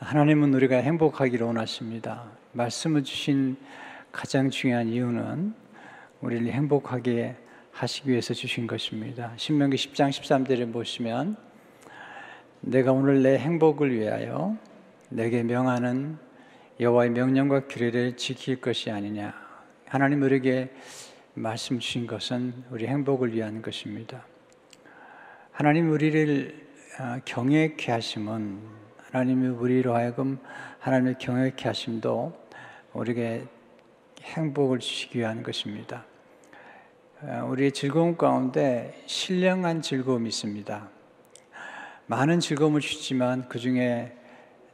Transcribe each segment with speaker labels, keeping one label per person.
Speaker 1: 하나님은 우리가 행복하기를 원하십니다. 말씀을 주신 가장 중요한 이유는 우리를 행복하게 하시기 위해서 주신 것입니다. 신명기 10장 13절에 보시면 내가 오늘 내 행복을 위하여 내게 명하는 여호와의 명령과 규례를 지킬 것이 아니냐. 하나님 우리에게 말씀 주신 것은 우리 행복을 위한 것입니다. 하나님 우리를 아, 경외케 하심은 하나님이 우리로 하여금 하나님을 경외케 하심도 우리에게 행복을 주시기 위한 것입니다. 아, 우리의 즐거움 가운데 신령한 즐거움이 있습니다. 많은 즐거움을 주지만 그 중에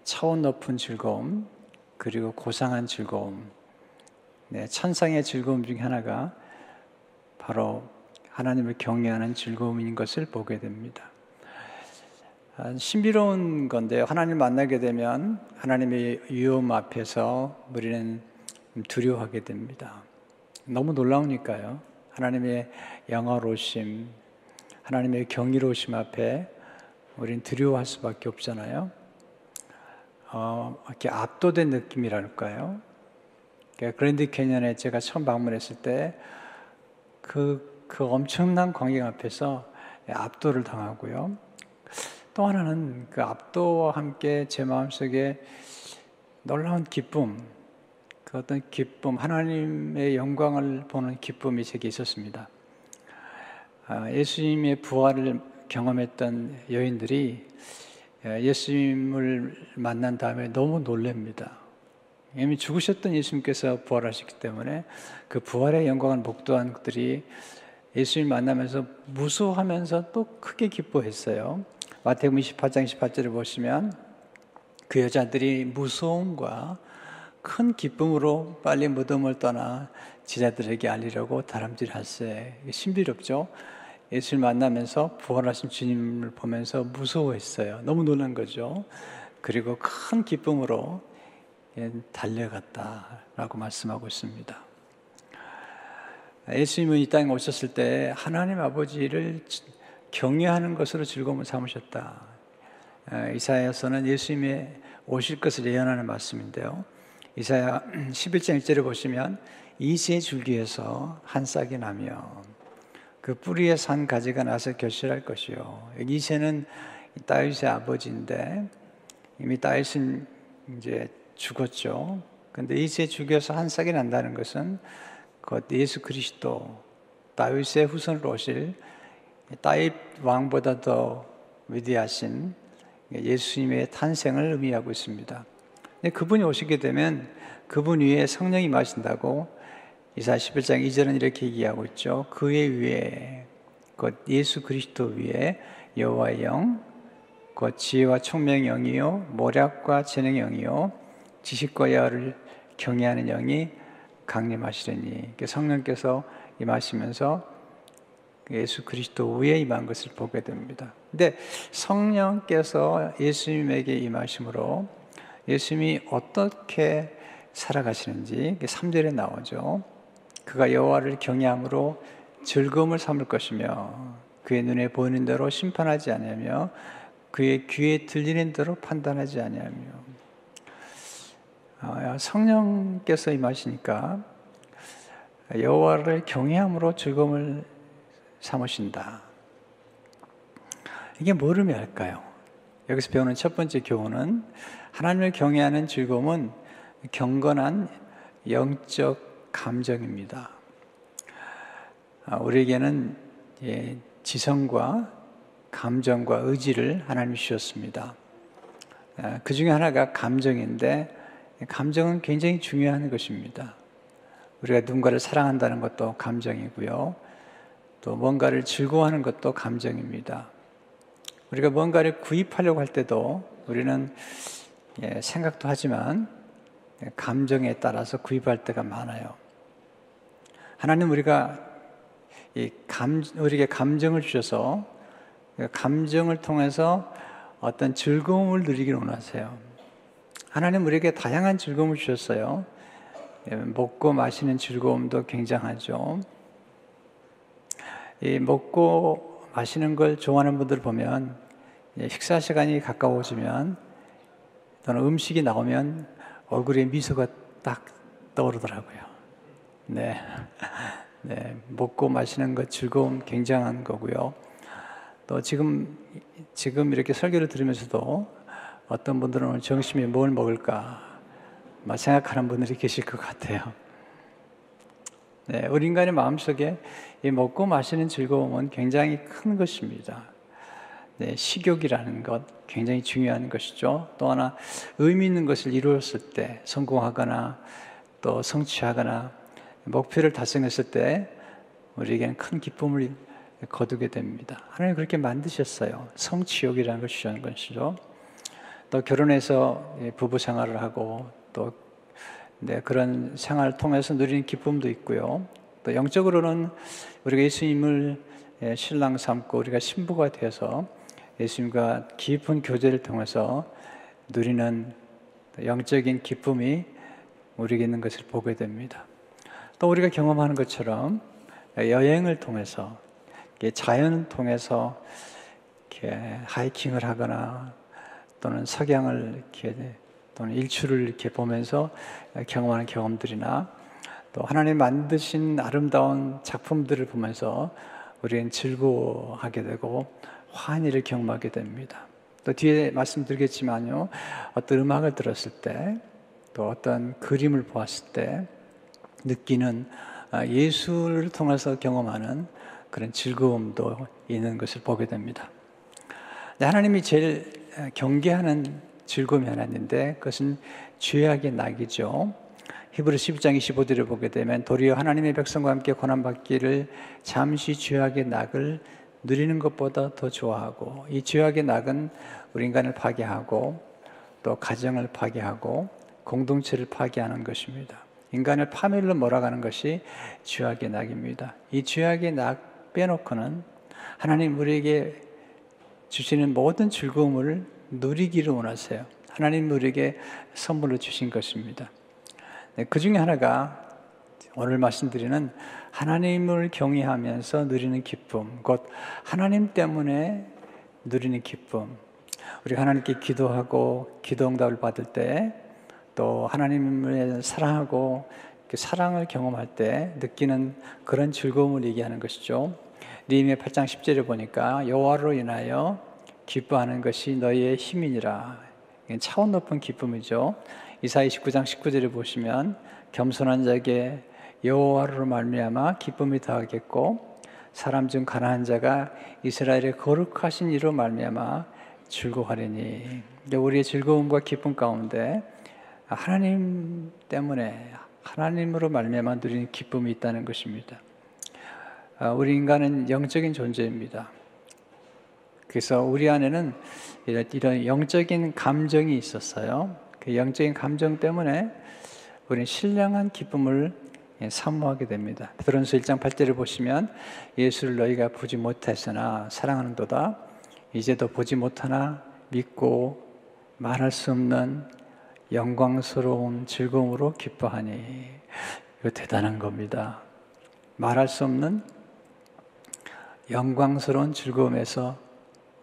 Speaker 1: 차원 높은 즐거움, 그리고 고상한 즐거움, 네, 천상의 즐거움 중에 하나가 바로 하나님을 경외하는 즐거움인 것을 보게 됩니다. 아, 신비로운 건데요. 하나님 만나게 되면 하나님의 위험 앞에서 우리는 두려워하게 됩니다. 너무 놀라우니까요. 하나님의 영화로우심, 하나님의 경이로우심 앞에 우리는 두려워할 수밖에 없잖아요. 어, 이렇게 압도된 느낌이랄까요? 그러니까 그랜드 캐년에 제가 처음 방문했을 때 그, 그 엄청난 광경 앞에서 압도를 당하고요. 또 하나는 그 압도와 함께 제 마음속에 놀라운 기쁨, 그 어떤 기쁨, 하나님의 영광을 보는 기쁨이 제게 있었습니다. 아, 예수님의 부활을 경험했던 여인들이 예, 예수님을 만난 다음에 너무 놀랍니다. 이미 죽으셨던 예수님께서 부활하셨기 때문에 그 부활의 영광을 목도한 그들이 예수님 만나면서 무서워하면서 또 크게 기뻐했어요. 마태복음 28장 18절을 보시면 그 여자들이 무서움과 큰 기쁨으로 빨리 무덤을 떠나 지자들에게 알리려고 다람질할세. 신비롭죠? 예수를 만나면서 부활하신 주님을 보면서 무서워했어요. 너무 놀란 거죠. 그리고 큰 기쁨으로 예, 달려갔다라고 말씀하고 있습니다. 예수님은 이 땅에 오셨을 때 하나님 아버지를 경외하는 것으로 즐거움을 삼으셨다. 아, 이사야서는 예수님의 오실 것을 예언하는 말씀인데요. 이사야 11장 1절을 보시면 이세 줄기에서 한 싹이 나며 그 뿌리에 산 가지가 나서 결실할 것이요. 이세는 다윗의 아버지인데 이미 다윗은 이제 죽었죠. 근데 이세 죽여서 한 싹이 난다는 것은 곧 예수 그리스도 다윗의 후손으로 오실 다윗 왕보다 더 위대하신 예수님의 탄생을 의미하고 있습니다. 그분이 오시게 되면 그분 위에 성령이 마신다고 이사 11장 2절은 이렇게 얘기하고 있죠. 그의 위에 곧 예수 그리스도 위에 여호와의 영, 곧 지혜와 총명의 영이요 모략과 재능의 영이요 지식과 야를 경외하는 영이 강림하시려니 성령께서 임하시면서 예수 그리스도 위에 임한 것을 보게 됩니다. 근데 성령께서 예수님에게 임하심으로 예수님이 어떻게 살아가시는지 3절에 나오죠. 그가 여호와를 경외함으로 즐거움을 삼을 것이며 그의 눈에 보이는 대로 심판하지 아니하며 그의 귀에 들리는 대로 판단하지 아니하며 아, 성령께서 임하시니까 여호와를 경외함으로 즐거움을 삼으신다. 이게 뭘 의미할까요? 여기서 배우는 첫 번째 교훈은 하나님을 경외하는 즐거움은 경건한 영적 감정입니다. 아, 우리에게는 예, 지성과 감정과 의지를 하나님이 주셨습니다. 아, 그 중에 하나가 감정인데 감정은 굉장히 중요한 것입니다. 우리가 누군가를 사랑한다는 것도 감정이고요. 또 뭔가를 즐거워하는 것도 감정입니다. 우리가 뭔가를 구입하려고 할 때도 우리는 예, 생각도 하지만 감정에 따라서 구입할 때가 많아요. 하나님 우리가 이 감, 우리에게 감정을 주셔서 감정을 통해서 어떤 즐거움을 누리기를 원하세요. 하나님 우리에게 다양한 즐거움을 주셨어요. 예, 먹고 마시는 즐거움도 굉장하죠. 이 먹고 마시는 걸 좋아하는 분들 보면 식사 시간이 가까워지면 또는 음식이 나오면 얼굴에 미소가 딱 떠오르더라고요. 네. 네. 먹고 마시는 것 즐거움 굉장한 거고요. 또 지금, 지금 이렇게 설교를 들으면서도 어떤 분들은 오늘 점심에 뭘 먹을까 생각하는 분들이 계실 것 같아요. 네, 우리 인간의 마음속에 이 먹고 마시는 즐거움은 굉장히 큰 것입니다. 네, 식욕이라는 것 굉장히 중요한 것이죠. 또 하나 의미 있는 것을 이루었을 때 성공하거나 또 성취하거나 목표를 달성했을 때 우리에게는 큰 기쁨을 거두게 됩니다. 하나님 그렇게 만드셨어요. 성취욕이라는 걸 주시는 것이죠. 또 결혼해서 부부 생활을 하고 또 네, 그런 생활을 통해서 누리는 기쁨도 있고요. 또 영적으로는 우리가 예수님을 예, 신랑 삼고 우리가 신부가 되어서 예수님과 깊은 교제를 통해서 누리는 영적인 기쁨이 우리에게 있는 것을 보게 됩니다. 또 우리가 경험하는 것처럼 여행을 통해서 자연을 통해서 이렇게 하이킹을 하거나 또는 석양을 이렇게 또는 일출을 이렇게 보면서 경험하는 경험들이나 또 하나님 만드신 아름다운 작품들을 보면서 우리는 즐거워하게 되고 환희를 경험하게 됩니다. 또 뒤에 말씀드리겠지만요, 어떤 음악을 들었을 때, 또 어떤 그림을 보았을 때 느끼는 아, 예술을 통해서 경험하는 그런 즐거움도 있는 것을 보게 됩니다. 하나님이 제일 경계하는 즐거움이 하나 있는데 그것은 죄악의 낙이죠. 히브리 12장 25절을 보게 되면 도리어 하나님의 백성과 함께 고난받기를 잠시 죄악의 낙을 누리는 것보다 더 좋아하고 이 죄악의 낙은 우리 인간을 파괴하고 또 가정을 파괴하고 공동체를 파괴하는 것입니다. 인간을 파멸로 몰아가는 것이 죄악의 낙입니다. 이 죄악의 낙 빼놓고는 하나님 우리에게 주시는 모든 즐거움을 누리기를 원하세요. 하나님 우리에게 선물로 주신 것입니다. 네, 그 중에 하나가 오늘 말씀드리는 하나님을 경외하면서 누리는 기쁨, 곧 하나님 때문에 누리는 기쁨. 우리 하나님께 기도하고 기도 응답을 받을 때 또 하나님을 사랑하고 그 사랑을 경험할 때 느끼는 그런 즐거움을 얘기하는 것이죠. 니임의 8장 10절에 보니까 여호와로 인하여 기뻐하는 것이 너희의 힘이니라. 차원 높은 기쁨이죠. 이사야 29장 19절에 보시면 겸손한 자에게 여호와로 말미암아 기쁨이 더하겠고 사람 중 가난한 자가 이스라엘의 거룩하신 이로 말미암아 즐거워하리니 우리의 즐거움과 기쁨 가운데 하나님 때문에 하나님으로 말미암아 누리는 기쁨이 있다는 것입니다. 아, 우리 인간은 영적인 존재입니다. 그래서 우리 안에는 이런 영적인 감정이 있었어요. 그 영적인 감정 때문에 우리는 신령한 기쁨을 사모하게 됩니다. 베드로전서 1장 8절을 보시면 예수를 너희가 보지 못했으나 사랑하는도다 이제도 보지 못하나 믿고 말할 수 없는 영광스러운 즐거움으로 기뻐하니 이거 대단한 겁니다. 말할 수 없는 영광스러운 즐거움에서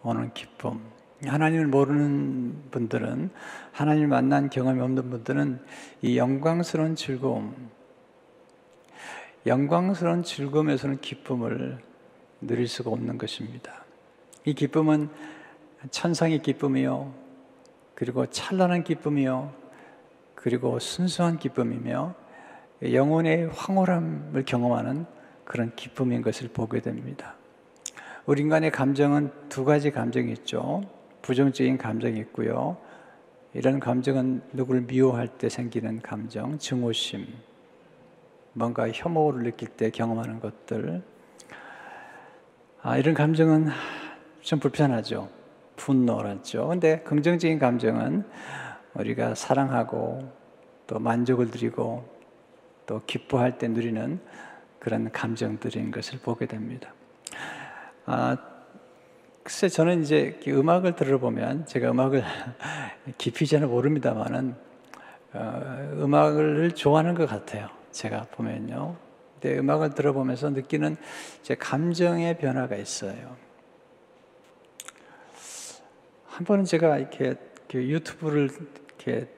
Speaker 1: 오는 기쁨. 하나님을 모르는 분들은 하나님을 만난 경험이 없는 분들은 이 영광스러운 즐거움, 영광스러운 즐거움에서는 기쁨을 누릴 수가 없는 것입니다. 이 기쁨은 천상의 기쁨이요, 그리고 찬란한 기쁨이요, 그리고 순수한 기쁨이며 영혼의 황홀함을 경험하는 그런 기쁨인 것을 보게 됩니다. 우리 인간의 감정은 두 가지 감정이 있죠. 부정적인 감정이 있고요. 이런 감정은 누구를 미워할 때 생기는 감정, 증오심, 뭔가 혐오를 느낄 때 경험하는 것들. 아, 이런 감정은 좀 불편하죠. 분노라죠. 근데 긍정적인 감정은 우리가 사랑하고 또 만족을 드리고 또 기뻐할 때 누리는 그런 감정들인 것을 보게 됩니다. 아, 글쎄 저는 이제 음악을 들어보면 제가 음악을 깊이 잘 모릅니다만은 어, 음악을 좋아하는 것 같아요. 제가 보면요. 근데 음악을 들어보면서 느끼는 제 감정의 변화가 있어요. 한 번은 제가 이렇게 유튜브를 이렇게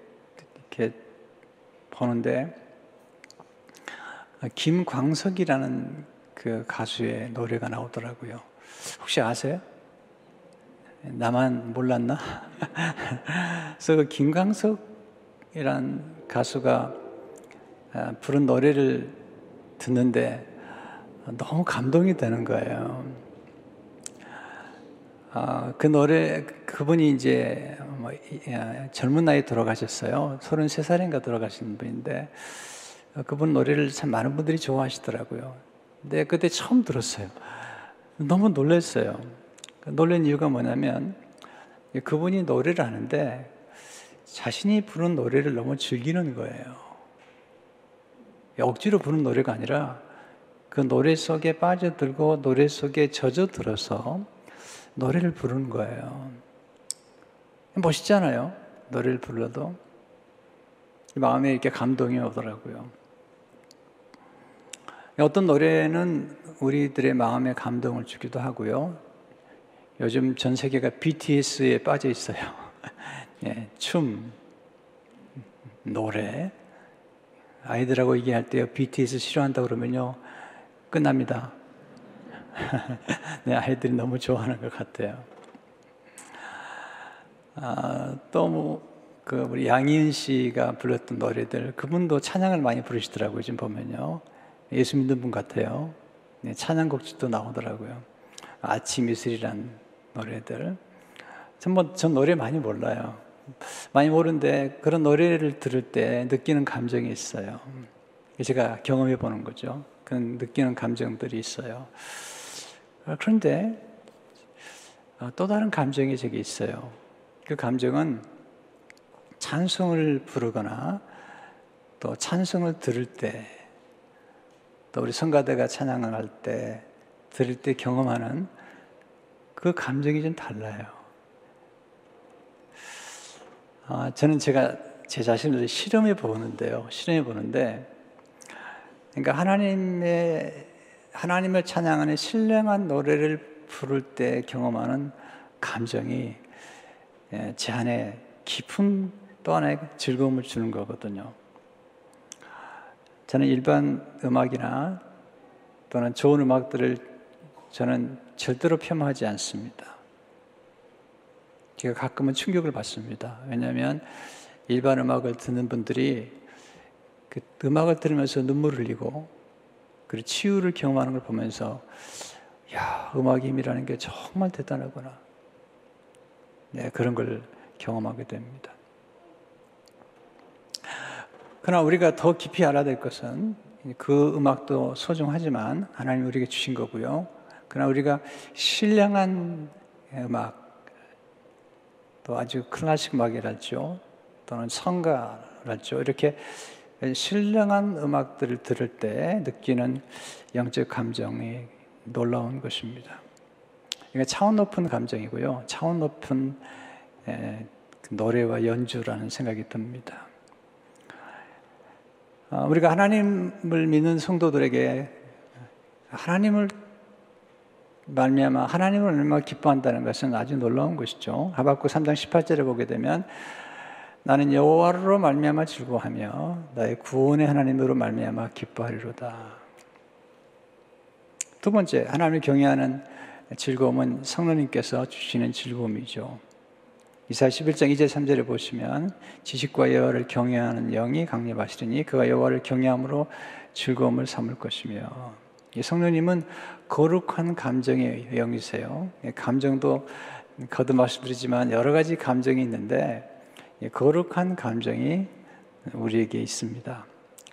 Speaker 1: 이렇게 보는데 김광석이라는 그 가수의 노래가 나오더라고요. 혹시 아세요? 나만 몰랐나? 그래서 그 김광석이란 가수가 아, 부른 노래를 듣는데 너무 감동이 되는 거예요. 아, 그 노래, 그분이 이제 뭐, 젊은 나이에 돌아가셨어요. 33살인가 돌아가신 분인데, 그분 노래를 참 많은 분들이 좋아하시더라고요. 근데 그때 처음 들었어요. 너무 놀랐어요. 놀란 이유가 뭐냐면, 그분이 노래를 하는데, 자신이 부른 노래를 너무 즐기는 거예요. 억지로 부른 노래가 아니라, 그 노래 속에 빠져들고 노래 속에 젖어들어서 노래를 부르는 거예요. 멋있잖아요. 노래를 불러도. 마음에 이렇게 감동이 오더라고요. 어떤 노래는 우리들의 마음에 감동을 주기도 하고요. 요즘 전 세계가 BTS에 빠져 있어요. 예, 춤, 노래. 아이들하고 얘기할 때요, BTS 싫어한다 그러면요, 끝납니다. 네, 아이들이 너무 좋아하는 것 같아요. 아, 또 뭐, 그 우리 양희은 씨가 불렀던 노래들, 그분도 찬양을 많이 부르시더라고요. 지금 보면요. 예수 믿는 분 같아요. 네, 찬양곡집도 나오더라고요. 아침 이슬이란 노래들. 전, 뭐, 전 노래 많이 몰라요. 많이 모르는데 그런 노래를 들을 때 느끼는 감정이 있어요. 제가 경험해 보는 거죠. 그 느끼는 감정들이 있어요. 아, 그런데 어, 또 다른 감정이 제게 있어요. 그 감정은 찬송을 부르거나 또 찬송을 들을 때, 또 우리 성가대가 찬양을 할 때, 들을 때 경험하는 그 감정이 좀 달라요. 아, 저는 제가 제 자신을 실험해 보는데요. 실험해 보는데, 그러니까 하나님의 하나님을 찬양하는 신령한 노래를 부를 때 경험하는 감정이 예, 제 안에 깊은 또 하나의 즐거움을 주는 거거든요. 저는 일반 음악이나 또는 좋은 음악들을 저는 절대로 폄하하지 않습니다. 제가 가끔은 충격을 받습니다. 왜냐하면 일반 음악을 듣는 분들이 그 음악을 들으면서 눈물을 흘리고 그리고 치유를 경험하는 걸 보면서 야 음악의 힘이라는 게 정말 대단하구나. 네 그런 걸 경험하게 됩니다. 그러나 우리가 더 깊이 알아야 될 것은 그 음악도 소중하지만 하나님 우리에게 주신 거고요. 그러나 우리가 신령한 음악 또 아주 클래식 음악이랄죠 또는 성가랄죠 이렇게 신령한 음악들을 들을 때 느끼는 영적 감정이 놀라운 것입니다. 이게 차원 높은 감정이고요. 차원 높은 그 노래와 연주라는 생각이 듭니다. 아, 우리가 하나님을 믿는 성도들에게 하나님을 말미암아 하나님을 얼마나 기뻐한다는 것은 아주 놀라운 것이죠. 하박국 3장 18절에 보게 되면 나는 여호와로 말미암아 즐거하며 나의 구원의 하나님으로 말미암아 기뻐하리로다. 두 번째 하나님을 경외하는 즐거움은 성령님께서 주시는 즐거움이죠. 이사 11장 2절 3절에 보시면 지식과 여호와를 경외하는 영이 강림하시리니 그가 여호와를 경외함으로 즐거움을 삼을 것이며 성령님은 거룩한 감정의 영이세요. 감정도 거듭 말씀드리지만 여러 가지 감정이 있는데 거룩한 감정이 우리에게 있습니다.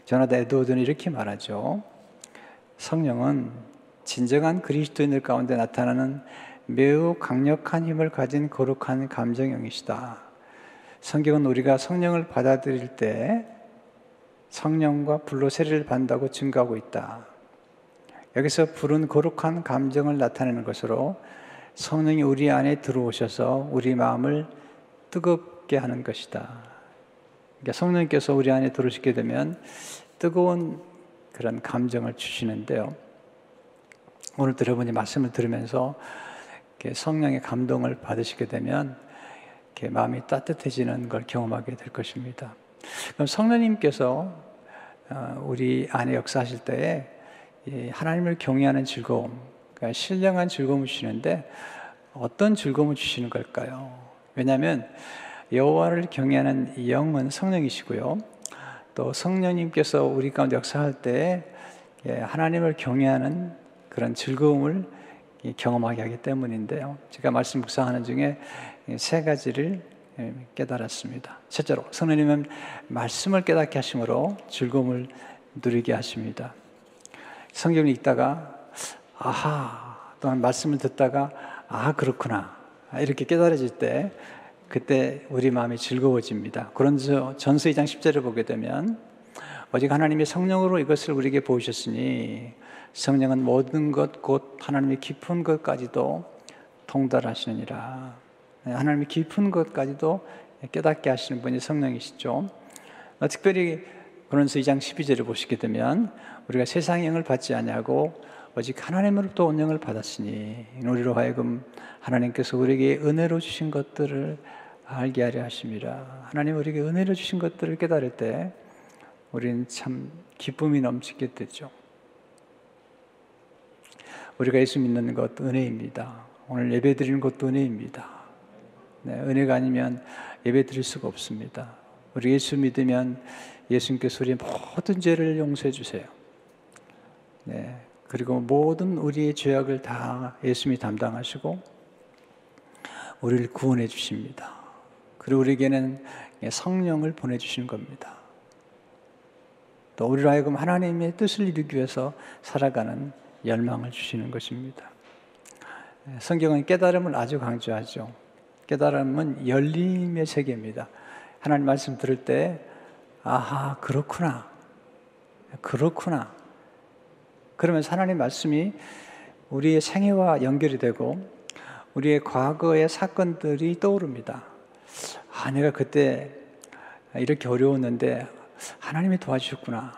Speaker 1: 조나단 에드워드는 이렇게 말하죠. 성령은 진정한 그리스도인들 가운데 나타나는 매우 강력한 힘을 가진 거룩한 감정형이시다. 성경은 우리가 성령을 받아들일 때 성령과 불로 세례를 받는다고 증거하고 있다. 여기서 불은 거룩한 감정을 나타내는 것으로 성령이 우리 안에 들어오셔서 우리 마음을 뜨겁 먹게 하는 것이다. 그러니까 성령께서 우리 안에 들어오시게 되면 뜨거운 그런 감정을 주시는데요. 오늘 여러분이 말씀을 들으면서 성령의 감동을 받으시게 되면 마음이 따뜻해지는 걸 경험하게 될 것입니다. 그럼 성령님께서 어, 우리 안에 역사하실 때에 하나님을 경외하는 즐거움, 그러니까 신령한 즐거움을 주시는데 어떤 즐거움을 주시는 걸까요? 왜냐하면 여호와를 경외하는 영은 성령이시고요. 또 성령님께서 우리 가운데 역사할 때 하나님을 경외하는 그런 즐거움을 경험하게 하기 때문인데요. 제가 말씀 묵상하는 중에 세 가지를 깨달았습니다. 첫째로 성령님은 말씀을 깨닫게 하심으로 즐거움을 누리게 하십니다. 성경을 읽다가 아하 또한 말씀을 듣다가 아 그렇구나 이렇게 깨달아질 때 그때 우리 마음이 즐거워집니다. 그런저 전서 2장 10절을 보게 되면 오직 하나님의 성령으로 이것을 우리에게 보이셨으니 성령은 모든 것 곧 하나님의 깊은 것까지도 통달하시느니라. 네, 하나님의 깊은 것까지도 깨닫게 하시는 분이 성령이시죠. 어, 특별히 그런서 2장 12절을 보시게 되면 우리가 세상 영을 받지 아니하고 오직 하나님으로부터 온 영을 받았으니 우리로 하여금 하나님께서 우리에게 은혜로 주신 것들을 알게 하려 하심이라. 하나님 우리에게 은혜로 주신 것들을 깨달을 때 우리는 참 기쁨이 넘치게 되죠. 우리가 예수 믿는 것 은혜입니다. 오늘 예배 드리는 것도 은혜입니다. 네, 은혜가 아니면 예배 드릴 수가 없습니다. 우리 예수 믿으면 예수님께서 우리 모든 죄를 용서해 주세요. 네, 그리고 모든 우리의 죄악을 다 예수님이 담당하시고 우리를 구원해 주십니다. 그리고 우리에게는 성령을 보내 주신 겁니다. 또 우리로 하여금 하나님의 뜻을 이루기 위해서 살아가는 열망을 주시는 것입니다. 성경은 깨달음을 아주 강조하죠. 깨달음은 열림의 세계입니다. 하나님 말씀 들을 때, 아하, 그렇구나. 그렇구나. 그러면서 하나님 말씀이 우리의 생애와 연결이 되고, 우리의 과거의 사건들이 떠오릅니다. 아, 내가 그때 이렇게 어려웠는데 하나님이 도와주셨구나.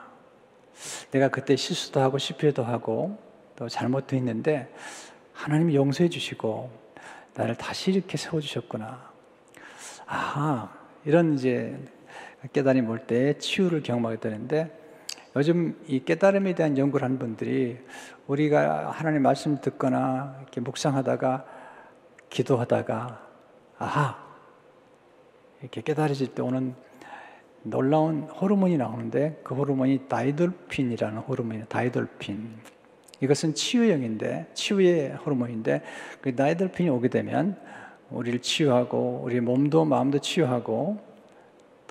Speaker 1: 내가 그때 실수도 하고 실패도 하고 또 잘못도 했는데 하나님이 용서해 주시고 나를 다시 이렇게 세워 주셨구나. 아, 이런 이제 깨달음이 올 때 치유를 경험하게 되는데 요즘 이 깨달음에 대한 연구를 하는 분들이 우리가 하나님 말씀 듣거나 이렇게 묵상하다가 기도하다가 아하 이렇게 깨달아질 때 오는 놀라운 호르몬이 나오는데 그 호르몬이 다이돌핀이라는 호르몬이에요. 다이돌핀. 이것은 치유형인데 치유의 호르몬인데 그 다이돌핀이 오게 되면 우리를 치유하고 우리 몸도 마음도 치유하고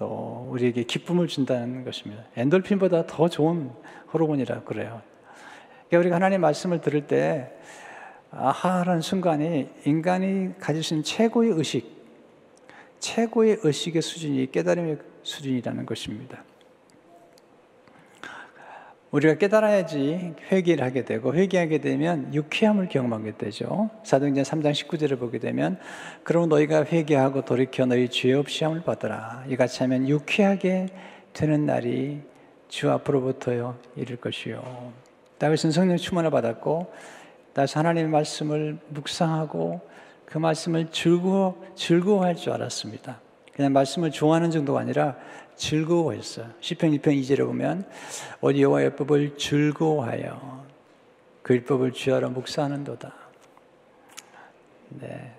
Speaker 1: 또 우리에게 기쁨을 준다는 것입니다. 엔돌핀보다 더 좋은 호르몬이라 그래요. 그러니까 우리가 하나님 말씀을 들을 때 아하라는 순간이 인간이 가질 수 있는 최고의 의식 최고의 의식의 수준이 깨달음의 수준이라는 것입니다. 우리가 깨달아야지 회개를 하게 되고 회개하게 되면 유쾌함을 경험하게 되죠. 사도행전 3장 19절을 보게 되면 그럼 너희가 회개하고 돌이켜 너희 죄 없이 함을 받으라. 이같이 하면 유쾌하게 되는 날이 주 앞으로부터요 이를 것이요. 다윗은 성령 충만을 받았고 다시 하나님의 말씀을 묵상하고 그 말씀을 즐거워, 즐거워할 줄 알았습니다. 그냥 말씀을 좋아하는 정도가 아니라 즐거워했어요. 시편 1편 2절에 보면 어디 여호와의 법을 즐거워하여 그 율법을 주하러 묵상하는도다. 네.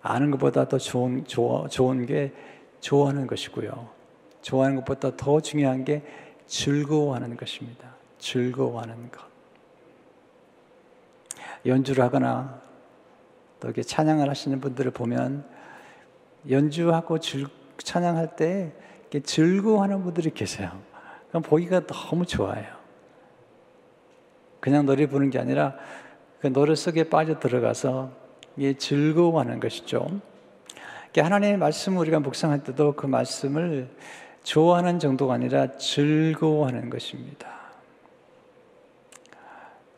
Speaker 1: 아는 것보다 더 좋은, 좋아, 좋은 게 좋아하는 것이고요. 좋아하는 것보다 더 중요한 게 즐거워하는 것입니다. 즐거워하는 것. 연주를 하거나 또 이렇게 찬양을 하시는 분들을 보면 연주하고 질, 찬양할 때 즐거워하는 분들이 계세요. 그럼 보기가 너무 좋아요. 그냥 노래 부르는 게 아니라 그 노래 속에 빠져 들어가서 이게 즐거워하는 것이죠. 하나님의 말씀을 우리가 묵상할 때도 그 말씀을 좋아하는 정도가 아니라 즐거워하는 것입니다.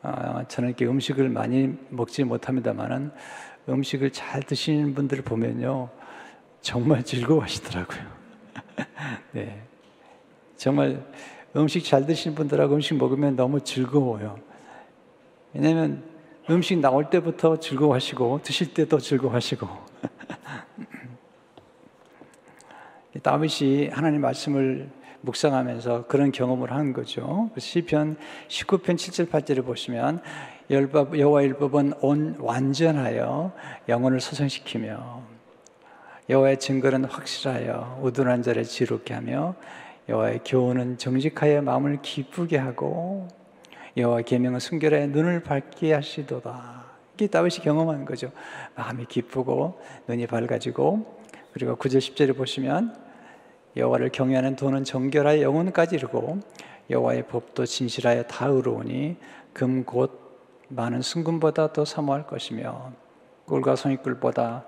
Speaker 1: 아, 저는 이렇게 음식을 많이 먹지 못합니다만은 음식을 잘 드시는 분들을 보면요. 정말 즐거워하시더라고요. 네. 정말 음식 잘 드시는 분들하고 음식 먹으면 너무 즐거워요. 왜냐면 음식 나올 때부터 즐거워하시고 드실 때도 즐거워하시고 다윗이 하나님 말씀을 묵상하면서 그런 경험을 한 거죠. 시편 19편 7절 8절을 보시면 여호와 율법은 온 완전하여 영혼을 소성시키며 여호와의 증거는 확실하여 우둔한 자를 지롭게 하며 여호와의 교훈은 정직하여 마음을 기쁘게 하고 여호와 계명은 순결하여 눈을 밝게 하시도다. 이게 다윗이 경험한 거죠. 마음이 기쁘고 눈이 밝아지고 그리고 9절 10절을 보시면 여호와를 경외하는 돈은 정결하여 영혼까지 이르고 여호와의 법도 진실하여 다 의로우니 금 곧 많은 순금보다 더 사모할 것이며 꿀과 송이꿀보다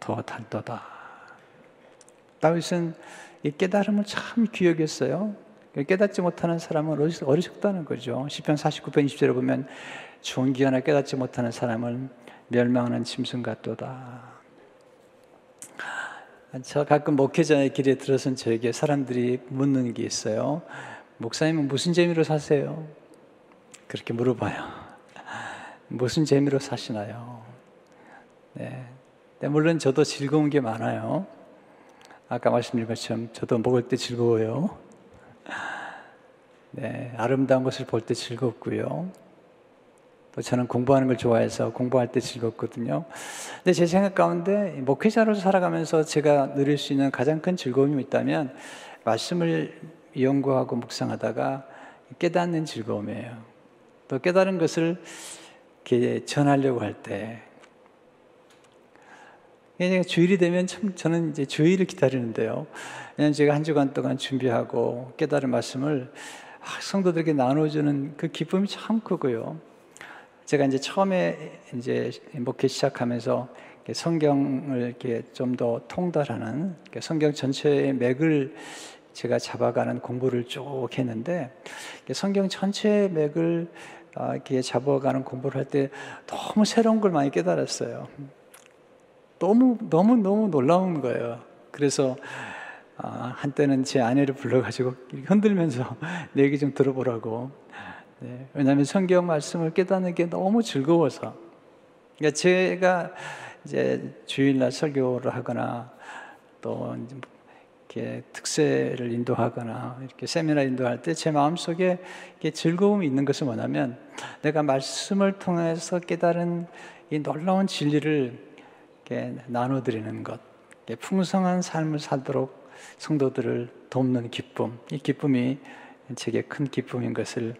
Speaker 1: 더 단도다. 다윗은 이 깨달음을 참 귀하겠어요. 깨닫지 못하는 사람은 어리석다는 거죠. 시편 49편 20절에 보면 존귀하나 깨닫지 못하는 사람은 멸망하는 짐승 같도다. 저 가끔 목회자의 길에 들어선 저에게 사람들이 묻는 게 있어요. 목사님은 무슨 재미로 사세요? 그렇게 물어봐요. 무슨 재미로 사시나요? 네. 네. 물론 저도 즐거운 게 많아요. 아까 말씀드린 것처럼 저도 먹을 때 즐거워요. 네. 아름다운 것을 볼 때 즐겁고요. 또 저는 공부하는 걸 좋아해서 공부할 때 즐겁거든요. 근데 제 생각 가운데 목회자로 살아가면서 제가 누릴 수 있는 가장 큰 즐거움이 있다면 말씀을 연구하고 묵상하다가 깨닫는 즐거움이에요. 또 깨달은 것을 전하려고 할 때. 주일이 되면 참 저는 이제 주일을 기다리는데요. 왜냐하면 제가 한 주간 동안 준비하고 깨달은 말씀을 아, 성도들에게 나눠주는 그 기쁨이 참 크고요. 제가 이제 처음에 이제 목회 시작하면서 성경을 이렇게 좀 더 통달하는 성경 전체의 맥을 제가 잡아가는 공부를 쭉 했는데 성경 전체의 맥을 아, 이렇게 잡아가는 공부를 할 때 너무 새로운 걸 많이 깨달았어요. 너무 너무 너무 놀라운 거예요. 그래서 아, 한때는 제 아내를 불러가지고 흔들면서 내 얘기 좀 들어보라고 네, 왜냐하면 성경 말씀을 깨닫는 게 너무 즐거워서. 그러니까 제가 이제 주일날 설교를 하거나 또 이렇게 특세를 인도하거나 이렇게 세미나 인도할 때 제 마음 속에 즐거움이 있는 것은 뭐냐면 내가 말씀을 통해서 깨달은 이 놀라운 진리를 나눠드리는 것, 풍성한 삶을 살도록 성도들을 돕는 기쁨, 이 기쁨이 제게 큰 기쁨인 것을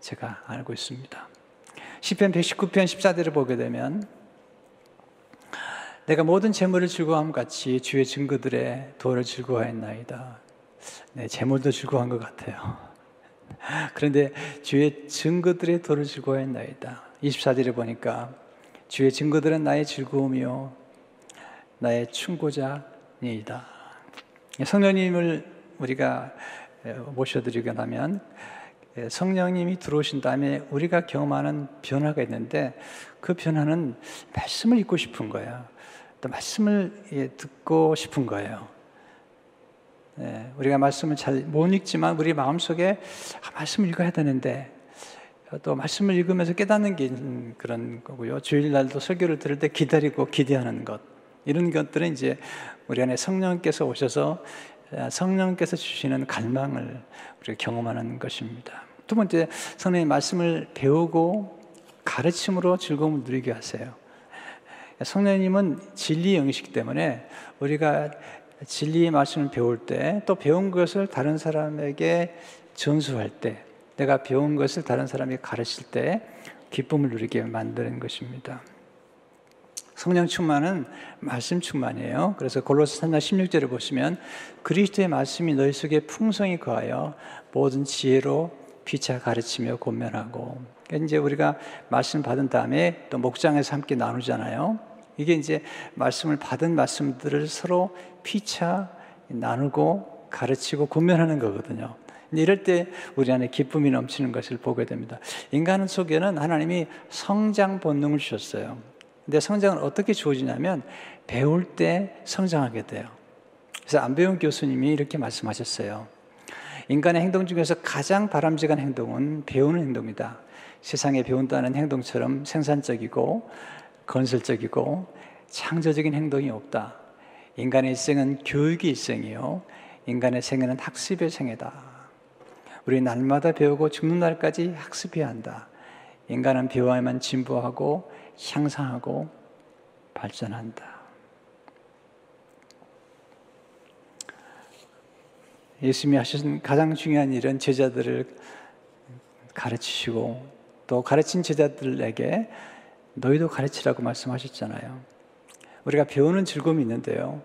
Speaker 1: 제가 알고 있습니다. 시편 119편 14절을 보게 되면 내가 모든 재물을 즐거함 같이 주의 증거들의 도를 즐거워했나이다. 네, 재물도 즐거운 것 같아요. 그런데 주의 증거들의 도를 즐거워했나이다. 24절에 보니까 주의 증거들은 나의 즐거움이요 나의 충고자니이다. 성령님을 우리가 모셔드리고 나면 예, 성령님이 들어오신 다음에 우리가 경험하는 변화가 있는데 그 변화는 말씀을 읽고 싶은 거예요. 또 말씀을 예, 듣고 싶은 거예요. 예, 우리가 말씀을 잘 못 읽지만 우리 마음속에 아, 말씀을 읽어야 되는데 또 말씀을 읽으면서 깨닫는 게 그런 거고요. 주일날도 설교를 들을 때 기다리고 기대하는 것 이런 것들은 이제 우리 안에 성령께서 오셔서 성령께서 주시는 갈망을 우리가 경험하는 것입니다. 두 번째, 성령의 말씀을 배우고 가르침으로 즐거움을 누리게 하세요. 성령님은 진리 영이시기 때문에 우리가 진리의 말씀을 배울 때 또 배운 것을 다른 사람에게 전수할 때 내가 배운 것을 다른 사람에게 가르칠 때 기쁨을 누리게 만드는 것입니다. 성령 충만은 말씀 충만이에요. 그래서 골로새 3장 16절을 보시면 그리스도의 말씀이 너희 속에 풍성히 거하여 모든 지혜로 피차 가르치며 권면하고 그러니까 이제 우리가 말씀 받은 다음에 또 목장에서 함께 나누잖아요. 이게 이제 말씀을 받은 말씀들을 서로 피차 나누고 가르치고 권면하는 거거든요. 이럴 때 우리 안에 기쁨이 넘치는 것을 보게 됩니다. 인간 속에는 하나님이 성장 본능을 주셨어요. 근데 성장은 어떻게 주어지냐면 배울 때 성장하게 돼요. 그래서 안 배운 교수님이 이렇게 말씀하셨어요. 인간의 행동 중에서 가장 바람직한 행동은 배우는 행동이다. 세상에 배운다는 행동처럼 생산적이고 건설적이고 창조적인 행동이 없다. 인간의 생은 교육의 생이요. 인간의 생애는 학습의 생애다. 우리 날마다 배우고 죽는 날까지 학습해야 한다. 인간은 배워야만 진보하고 향상하고 발전한다. 예수님이 하신 가장 중요한 일은 제자들을 가르치시고 또 가르친 제자들에게 너희도 가르치라고 말씀하셨잖아요. 우리가 배우는 즐거움이 있는데요.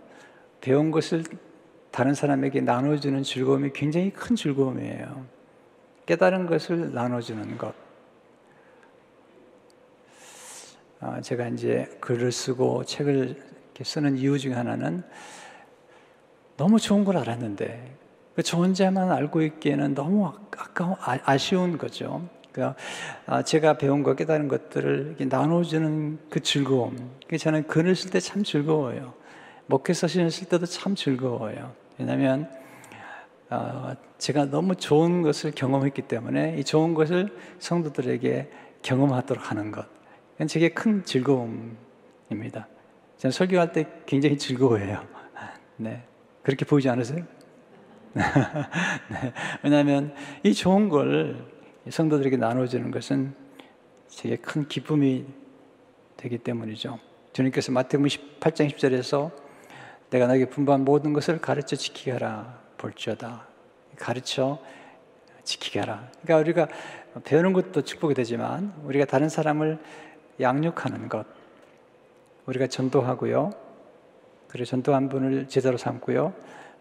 Speaker 1: 배운 것을 다른 사람에게 나눠주는 즐거움이 굉장히 큰 즐거움이에요. 깨달은 것을 나눠주는 것. 아, 제가 이제 글을 쓰고 책을 쓰는 이유 중에 하나는 너무 좋은 걸 알았는데 저 혼자만 알고 있기에는 너무 아까워, 아, 쉬운 거죠. 그러니까 아, 제가 배운 거 깨달은 것들을 나눠주는 그 즐거움. 저는 글을 쓸 때 참 즐거워요. 목회 서신을 쓸 때도 참 즐거워요. 왜냐하면 어, 제가 너무 좋은 것을 경험했기 때문에 이 좋은 것을 성도들에게 경험하도록 하는 것. 그건 제게 큰 즐거움입니다. 저는 설교할 때 굉장히 즐거워해요. 네. 그렇게 보이지 않으세요? 네. 왜냐하면 이 좋은 걸 성도들에게 나눠주는 것은 제게 큰 기쁨이 되기 때문이죠. 주님께서 마태복음 18장 10절에서 내가 너에게 분부한 모든 것을 가르쳐 지키게 하라 볼지어다. 가르쳐 지키게 하라. 그러니까 우리가 배우는 것도 축복이 되지만 우리가 다른 사람을 양육하는 것, 우리가 전도하고요. 그리고 전도한 분을 제자로 삼고요.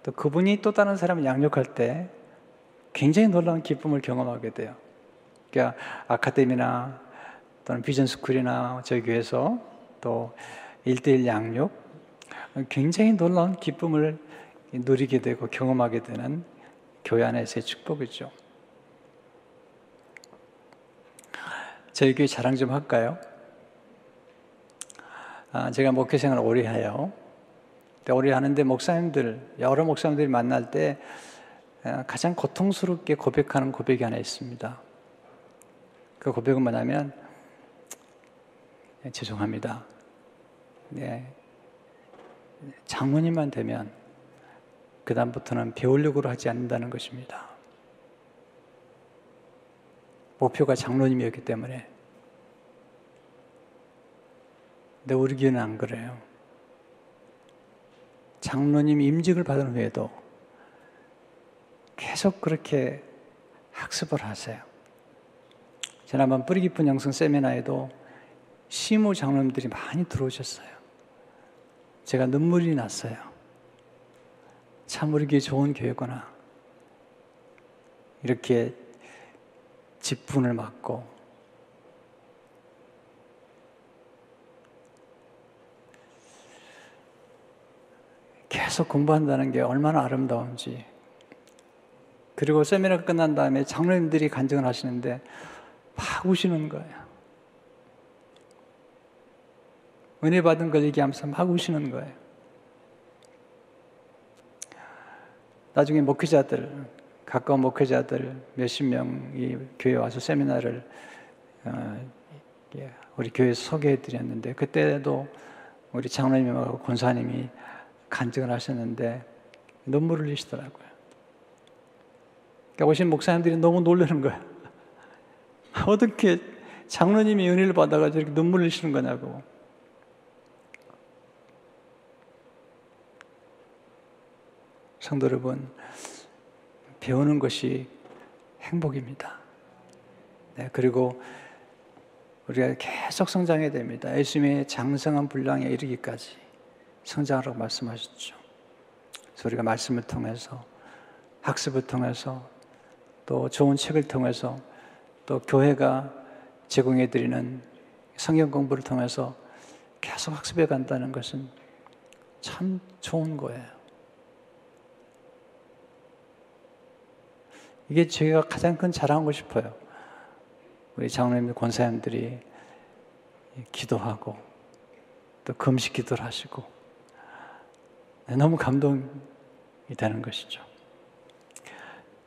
Speaker 1: 또 그분이 또 다른 사람을 양육할 때 굉장히 놀라운 기쁨을 경험하게 돼요. 그러니까 아카데미나 또는 비전 스쿨이나 저희 교회에서 또 일대일 양육 굉장히 놀라운 기쁨을 누리게 되고 경험하게 되는 교회 안에서의 축복이죠. 저희 교회 자랑 좀 할까요? 아, 제가 목회 생활 오래 해요. 오래 하는데 목사님들, 여러 목사님들이 만날 때 아, 가장 고통스럽게 고백하는 고백이 하나 있습니다. 그 고백은 뭐냐면, 네, 죄송합니다. 네. 장모님만 되면 그 다음부터는 배우려고 하지 않는다는 것입니다. 목표가 장로님이었기 때문에. 근데 우리 교회는 안 그래요. 장로님 임직을 받은 후에도 계속 그렇게 학습을 하세요. 지난번 뿌리 깊은 영성 세미나에도 시무 장로님들이 많이 들어오셨어요. 제가 눈물이 났어요. 참 우리 교회 좋은 교회구나. 이렇게 직분을 맡고 계속 공부한다는 게 얼마나 아름다운지. 그리고 세미나가 끝난 다음에 장로님들이 간증을 하시는데 막 우시는 거예요. 은혜 받은 걸 얘기하면서 막 우시는 거예요. 나중에 목회자들, 가까운 목회자들 몇십 명이 교회 와서 세미나를 어, 우리 교회에서 소개해 드렸는데 그때도 우리 장로님하고 권사님이 간증을 하셨는데 눈물을 흘리시더라고요. 그러니까 오신 목사님들이 너무 놀라는 거예요. 어떻게 장로님이 은혜를 받아가지고 이렇게 눈물 흘리시는 거냐고. 성도 여러분, 배우는 것이 행복입니다. 네, 그리고 우리가 계속 성장해야 됩니다. 예수님의 장성한 분량에 이르기까지 성장하라고 말씀하셨죠. 그래서 우리가 말씀을 통해서, 학습을 통해서, 또 좋은 책을 통해서, 또 교회가 제공해 드리는 성경 공부를 통해서 계속 학습해 간다는 것은 참 좋은 거예요. 이게 제가 가장 큰 자랑하고 싶어요. 우리 장로님 권사님들이 기도하고 또 금식 기도를 하시고 너무 감동이 되는 것이죠.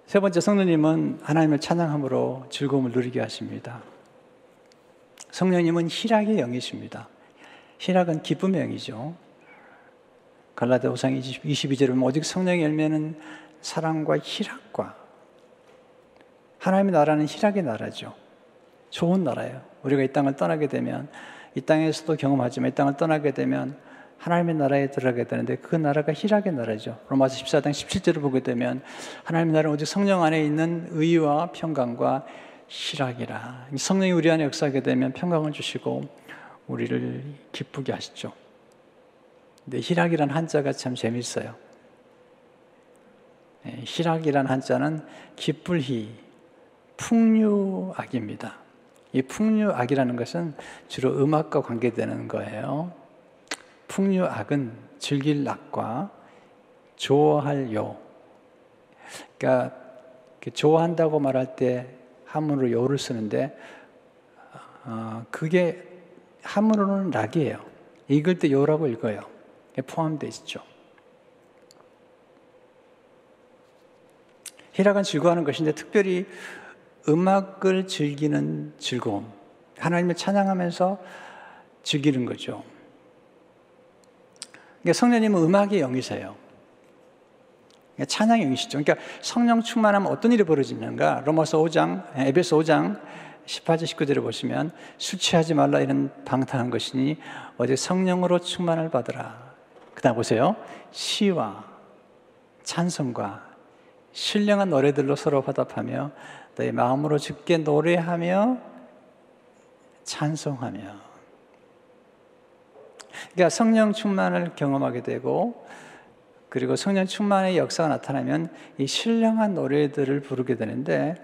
Speaker 1: 세 번째 성령님은 하나님을 찬양함으로 즐거움을 누리게 하십니다. 성령님은 희락의 영이십니다. 희락은 기쁨의 영이죠. 갈라디아 5장 22절에 보면 오직 성령의 열매는 사랑과 희락과 하나님의 나라는 희락의 나라죠. 좋은 나라예요. 우리가 이 땅을 떠나게 되면 이 땅에서도 경험하지만 이 땅을 떠나게 되면 하나님의 나라에 들어가게 되는데 그 나라가 희락의 나라죠. 로마서 14장 17절을 보게 되면 하나님의 나라는 오직 성령 안에 있는 의와 평강과 희락이라. 성령이 우리 안에 역사하게 되면 평강을 주시고 우리를 기쁘게 하시죠. 근데 희락이란 한자가 참 재밌어요. 네, 희락이란 한자는 기쁠 희, 풍류악입니다. 이 풍류악이라는 것은 주로 음악과 관계되는 거예요. 풍류악은 즐길 낙과 좋아할 요. 그러니까 좋아한다고 말할 때 한문으로 요를 쓰는데 어, 그게 한문으로는 락이에요. 읽을 때 요라고 읽어요. 포함되어 있죠. 희락은 즐거워하는 것인데 특별히 음악을 즐기는 즐거움. 하나님을 찬양하면서 즐기는 거죠. 그러니까 성령님은 음악의 영이세요. 그러니까 찬양의 영이시죠. 그러니까 성령 충만하면 어떤 일이 벌어지는가? 로마서 5장, 에베소 5장 18절 19절을 보시면 술 취하지 말라 이런 방탕한 것이니 어제 성령으로 충만을 받으라. 그다음 보세요. 시와 찬송과 신령한 노래들로 서로 화답하며 너희 마음으로 죽게 노래하며 찬송하며 그러니까 성령 충만을 경험하게 되고 그리고 성령 충만의 역사가 나타나면 이 신령한 노래들을 부르게 되는데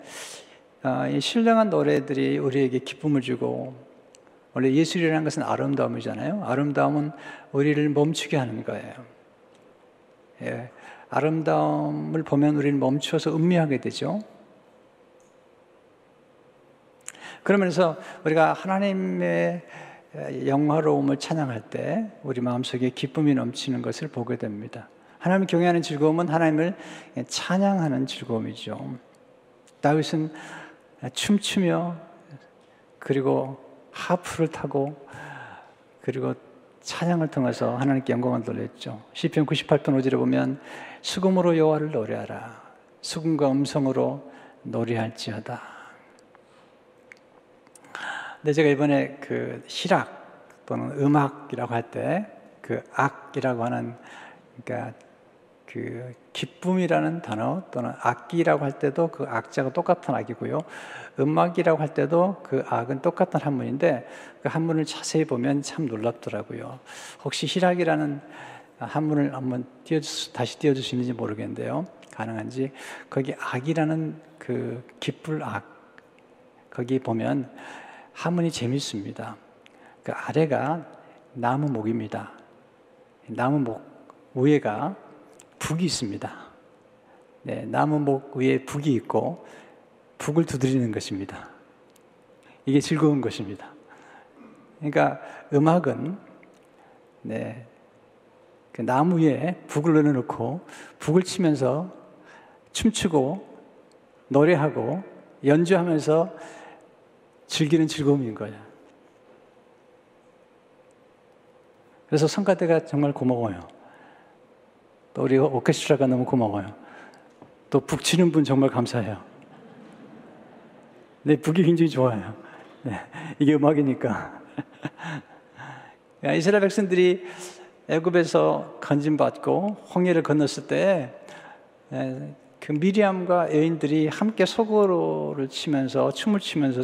Speaker 1: 아, 이 신령한 노래들이 우리에게 기쁨을 주고 원래 예술이라는 것은 아름다움이잖아요. 아름다움은 우리를 멈추게 하는 거예요. 예, 아름다움을 보면 우리는 멈춰서 음미하게 되죠. 그러면서 우리가 하나님의 영화로움을 찬양할 때 우리 마음속에 기쁨이 넘치는 것을 보게 됩니다. 하나님을 경외하는 즐거움은 하나님을 찬양하는 즐거움이죠. 다윗은 춤추며 그리고 하프를 타고 그리고 찬양을 통해서 하나님께 영광을 돌렸죠. 시편 98편 5절에 보면 수금으로 여호와를 노래하라. 수금과 음성으로 노래할지어다. 근데 제가 이번에 그 실악 또는 음악이라고 할 때 그 악이라고 하는 그러니까 그 기쁨이라는 단어 또는 악기라고 할 때도 그 악자가 똑같은 악이고요. 음악이라고 할 때도 그 악은 똑같은 한문인데 그 한문을 자세히 보면 참 놀랍더라고요. 혹시 희락이라는 한문을 한번 띄워 다시 띄워 주시는지 모르겠는데요. 가능한지 거기 악이라는 그 기쁠 악 거기 보면 한문이 재밌습니다. 그 아래가 나무 목입니다. 나무 목 위에가 북이 있습니다. 네, 나무 목 위에 북이 있고 북을 두드리는 것입니다. 이게 즐거운 것입니다. 그러니까 음악은 네, 그 나무 위에 북을 넣어놓고 북을 치면서 춤추고 노래하고 연주하면서 즐기는 즐거움인 거예요. 그래서 성가대가 정말 고마워요. 또 우리 오케스트라가 너무 고마워요. 또 북치는 분 정말 감사해요. 네, 북이 굉장히 좋아요. 네, 이게 음악이니까. 이스라엘 백성들이 애굽에서 건진받고 홍해를 건넜을 때 그 미리암과 여인들이 함께 소고를 치면서 춤을 추면서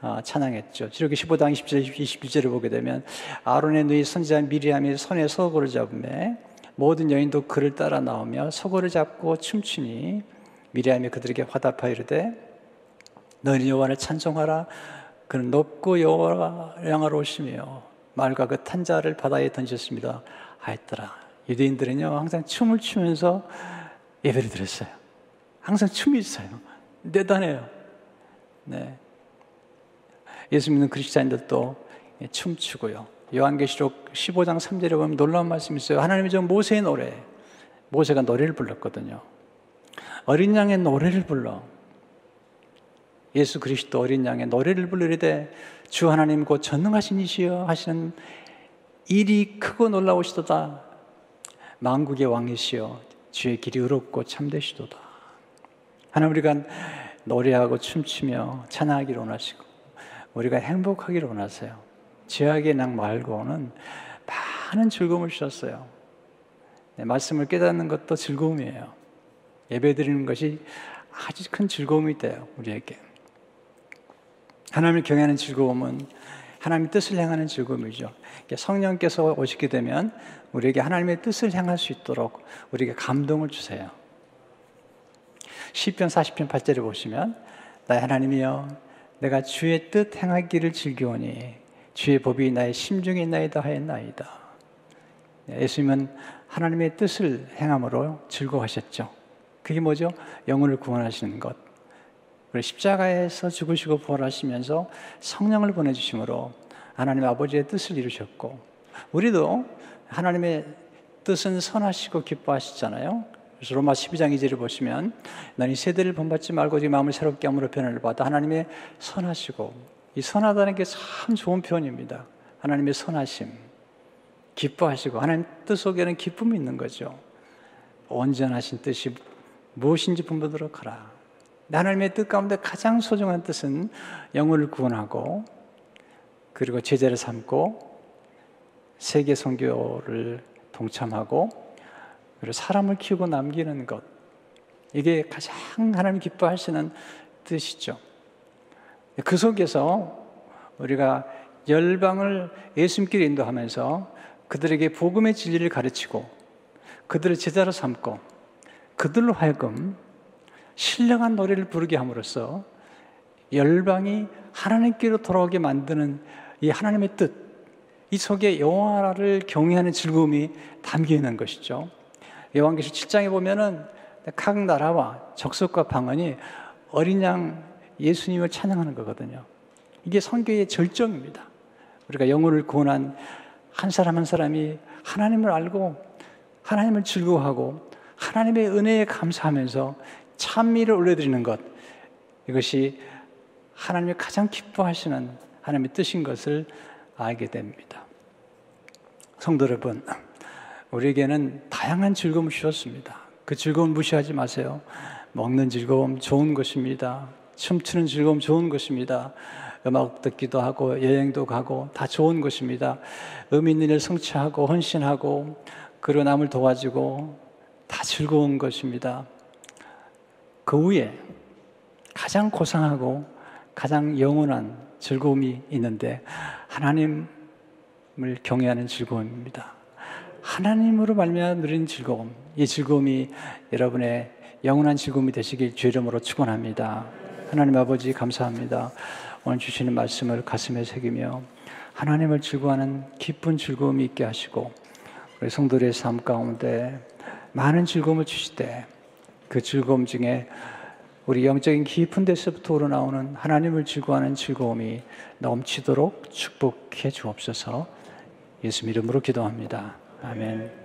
Speaker 1: 어, 찬양했죠. 지록기 15장 20절 21절을 보게 되면 아론의 누이 선지자 미리암이 손에 소고를 잡음에 모든 여인도 그를 따라 나오며 소고를 잡고 춤추니 미리암이 그들에게 화답하여 이르되 너희는 여호와를 찬송하라. 그는 높고 여호와 영화로우시며 말과 그 탄자를 바다에 던졌습니다. 하였더라. 유대인들은요 항상 춤을 추면서 예배를 드렸어요 항상 춤이 있어요. 대단해요. 네. 예수 믿는 그리스도인들도 춤추고요. 요한계시록 15장 3절에 보면 놀라운 말씀이 있어요. 하나님이 저 모세의 노래, 모세가 노래를 불렀거든요. 어린 양의 노래를 불러. 예수 그리스도 어린 양의 노래를 부르되 주 하나님 곧 전능하신 이시여 하시는 일이 크고 놀라우시도다. 만국의 왕이시여 주의 길이 의롭고 참되시도다. 하나님 우리가 노래하고 춤추며 찬양하기를 원하시고 우리가 행복하기를 원하세요. 죄악의 낭 말고는 많은 즐거움을 주셨어요. 네, 말씀을 깨닫는 것도 즐거움이에요. 예배 드리는 것이 아주 큰 즐거움이 돼요, 우리에게. 하나님을 경외하는 즐거움은 하나님의 뜻을 향하는 즐거움이죠. 성령께서 오시게 되면 우리에게 하나님의 뜻을 향할 수 있도록 우리에게 감동을 주세요. 시편 40편 8절에 보시면 나의 하나님이여 내가 주의 뜻 행하기를 즐기오니 주의 법이 나의 심중에 있나이다 하였나이다. 예수님은 하나님의 뜻을 행함으로 즐거워하셨죠. 그게 뭐죠? 영혼을 구원하시는 것. 십자가에서 죽으시고 부활하시면서 성령을 보내주심으로 하나님 아버지의 뜻을 이루셨고 우리도 하나님의 뜻은 선하시고 기뻐하시잖아요. 그래서 로마 12장 2절을 보시면 난이 세대를 본받지 말고 지 마음을 새롭게 함으로 변화를 받아 하나님의 선하시고 이 선하다는 게 참 좋은 표현입니다. 하나님의 선하심 기뻐하시고 하나님 뜻 속에는 기쁨이 있는 거죠. 온전하신 뜻이 무엇인지 분부도록 하라. 하나님의 뜻 가운데 가장 소중한 뜻은 영혼을 구원하고 그리고 제자를 삼고 세계 선교를 동참하고 그리고 사람을 키우고 남기는 것 이게 가장 하나님 기뻐하시는 뜻이죠. 그 속에서 우리가 열방을 예수님께 인도하면서 그들에게 복음의 진리를 가르치고 그들을 제자로 삼고 그들로 하여금 신령한 노래를 부르게 함으로써 열방이 하나님께로 돌아오게 만드는 이 하나님의 뜻, 이 속에 여호와를 경외하는 즐거움이 담겨 있는 것이죠. 요한계시 7장에 보면은 각 나라와 적석과 방언이 어린 양 예수님을 찬양하는 거거든요. 이게 성교의 절정입니다. 우리가 영혼을 구원한 한 사람 한 사람이 하나님을 알고 하나님을 즐거워하고 하나님의 은혜에 감사하면서 찬미를 올려드리는 것 이것이 하나님이 가장 기뻐하시는 하나님의 뜻인 것을 알게 됩니다. 성도 여러분, 우리에게는 다양한 즐거움을 주셨습니다. 그 즐거움 무시하지 마세요. 먹는 즐거움 좋은 것입니다. 춤추는 즐거움 좋은 것입니다. 음악 듣기도 하고 여행도 가고 다 좋은 것입니다. 의미 있는 일 성취하고 헌신하고 그리고 남을 도와주고 다 즐거운 것입니다. 그 후에 가장 고상하고 가장 영원한 즐거움이 있는데 하나님을 경외하는 즐거움입니다. 하나님으로 말미암아 누리는 즐거움, 이 즐거움이 여러분의 영원한 즐거움이 되시길 주 이름으로 축원합니다. 하나님 아버지 감사합니다. 오늘 주시는 말씀을 가슴에 새기며 하나님을 즐거워하는 기쁜 즐거움이 있게 하시고 우리 성도의 삶 가운데 많은 즐거움을 주시되 그 즐거움 중에 우리 영적인 깊은 데서부터 우러나오는 하나님을 즐거워하는 즐거움이 넘치도록 축복해 주옵소서 예수 이름으로 기도합니다. 아멘.